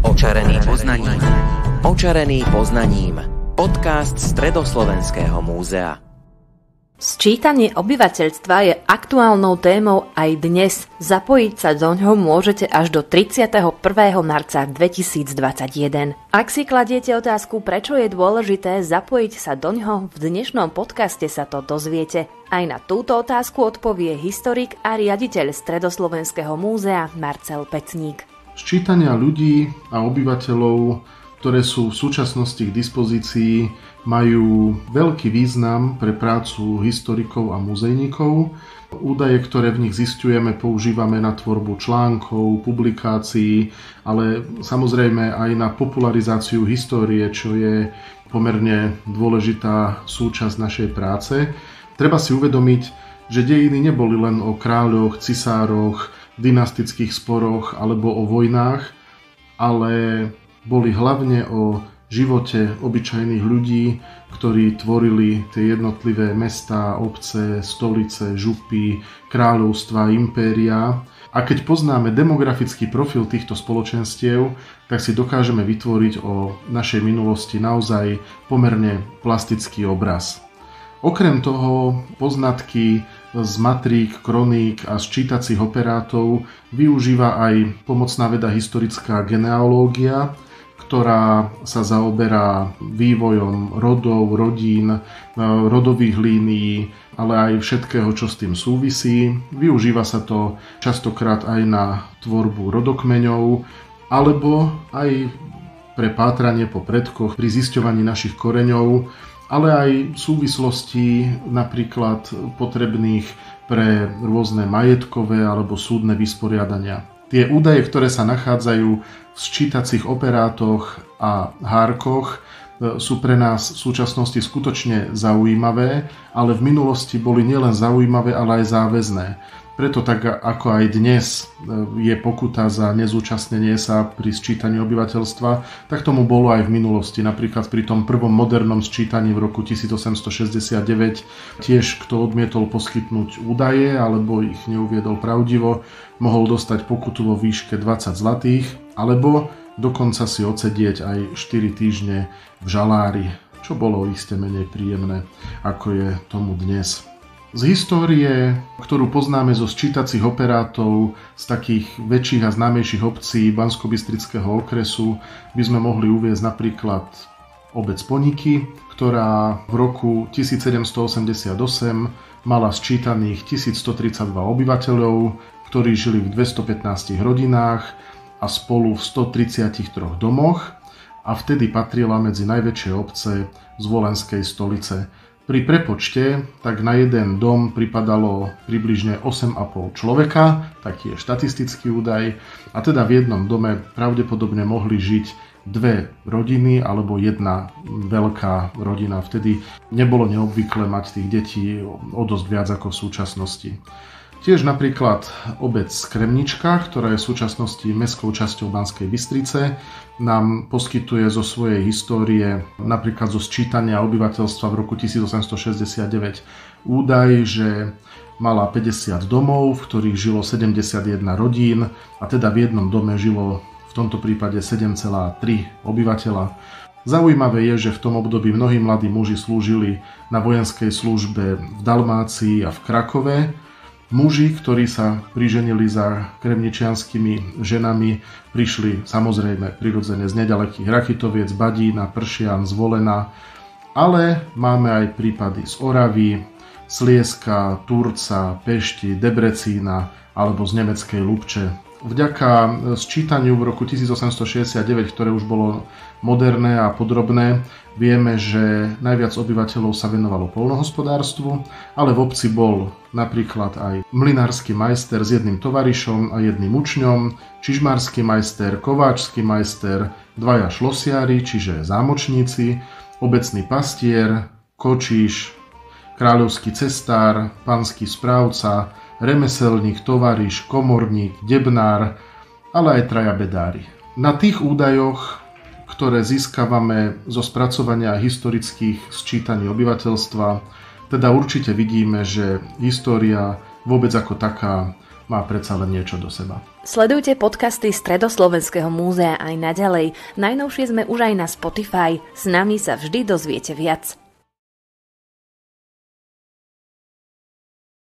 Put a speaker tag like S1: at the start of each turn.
S1: Očarený poznaním. Očarený poznaním. Podcast Stredoslovenského múzea.
S2: Sčítanie obyvateľstva je aktuálnou témou aj dnes. Zapojiť sa do ňoho môžete až do 31. marca 2021. Ak si kladiete otázku, prečo je dôležité zapojiť sa do ňoho, v dnešnom podcaste sa to dozviete. Aj na túto otázku odpovie historik a riaditeľ Stredoslovenského múzea Marcel Pecník.
S3: Sčítania ľudí a obyvateľov, ktoré sú v súčasnosti k dispozícii, majú veľký význam pre prácu historikov a muzejníkov. Údaje, ktoré v nich zistujeme, používame na tvorbu článkov, publikácií, ale samozrejme aj na popularizáciu histórie, čo je pomerne dôležitá súčasť našej práce. Treba si uvedomiť, že dejiny neboli len o kráľoch, cisároch, dynastických sporoch alebo o vojnách, ale boli hlavne o živote obyčajných ľudí, ktorí tvorili tie jednotlivé mestá, obce, stolice, župy, kráľovstva, impéria. A keď poznáme demografický profil týchto spoločenstiev, tak si dokážeme vytvoriť o našej minulosti naozaj pomerne plastický obraz. Okrem toho poznatky z matrík, kroník a sčítacích operátov využíva aj pomocná veda historická genealógia, ktorá sa zaoberá vývojom rodov, rodín, e, rodových línií, ale aj všetkého, čo s tým súvisí. Využíva sa to častokrát aj na tvorbu rodokmeňov, alebo aj pre pátranie po predkoch, pri zisťovaní našich koreňov, ale aj súvislosti napríklad potrebných pre rôzne majetkové alebo súdne vysporiadania. Tie údaje, ktoré sa nachádzajú v sčítacích operátoch a hárkoch, e, sú pre nás v súčasnosti skutočne zaujímavé, ale v minulosti boli nielen zaujímavé, ale aj záväzné. Preto tak ako aj dnes e, je pokuta za nezúčastnenie sa pri sčítaní obyvateľstva, tak tomu bolo aj v minulosti. Napríklad pri tom prvom modernom sčítaní v roku 1869 tiež kto odmietol poskytnúť údaje alebo ich neuviedol pravdivo, mohol dostať pokutu vo výške 20 zlatých alebo dokonca si odsedieť aj 4 týždne v žalári, čo bolo iste menej príjemné, ako je tomu dnes. Z histórie, ktorú poznáme zo sčítacích operátov z takých väčších a známejších obcí bansko okresu, by sme mohli uviezť napríklad obec Poniky, ktorá v roku 1788 mala sčítaných 1132 obyvateľov, ktorí žili v 215 rodinách a spolu v 133 domoch a vtedy patrila medzi najväčšie obce z Volenskej stolice pri prepočte tak na jeden dom pripadalo približne 8,5 človeka, taký je štatistický údaj, a teda v jednom dome pravdepodobne mohli žiť dve rodiny alebo jedna veľká rodina. Vtedy nebolo neobvyklé mať tých detí o dosť viac ako v súčasnosti. Tiež napríklad obec Kremnička, ktorá je v súčasnosti mestskou časťou Banskej Bystrice, nám poskytuje zo svojej histórie, napríklad zo sčítania obyvateľstva v roku 1869, údaj, že mala 50 domov, v ktorých žilo 71 rodín a teda v jednom dome žilo v tomto prípade 7,3 obyvateľa. Zaujímavé je, že v tom období mnohí mladí muži slúžili na vojenskej službe v Dalmácii a v Krakove, Muži, ktorí sa priženili za kremničianskými ženami, prišli samozrejme prirodzene z nedalekých Rachitoviec, Badína, Pršian, Zvolena, ale máme aj prípady z Oravy, Slieska, Turca, Pešti, Debrecína alebo z nemeckej Lubče. Vďaka sčítaniu v roku 1869, ktoré už bolo moderné a podrobné, vieme, že najviac obyvateľov sa venovalo polnohospodárstvu, ale v obci bol napríklad aj mlinársky majster s jedným tovarišom a jedným učňom, čižmársky majster, kováčsky majster, dvaja šlosiari, čiže zámočníci, obecný pastier, kočiš, kráľovský cestár, panský správca, remeselník, tovariš, komorník, debnár, ale aj traja bedári. Na tých údajoch, ktoré získavame zo spracovania historických sčítaní obyvateľstva, teda určite vidíme, že história vôbec ako taká má predsa len niečo do seba.
S2: Sledujte podcasty Stredoslovenského múzea aj naďalej. Najnovšie sme už aj na Spotify. S nami sa vždy dozviete viac.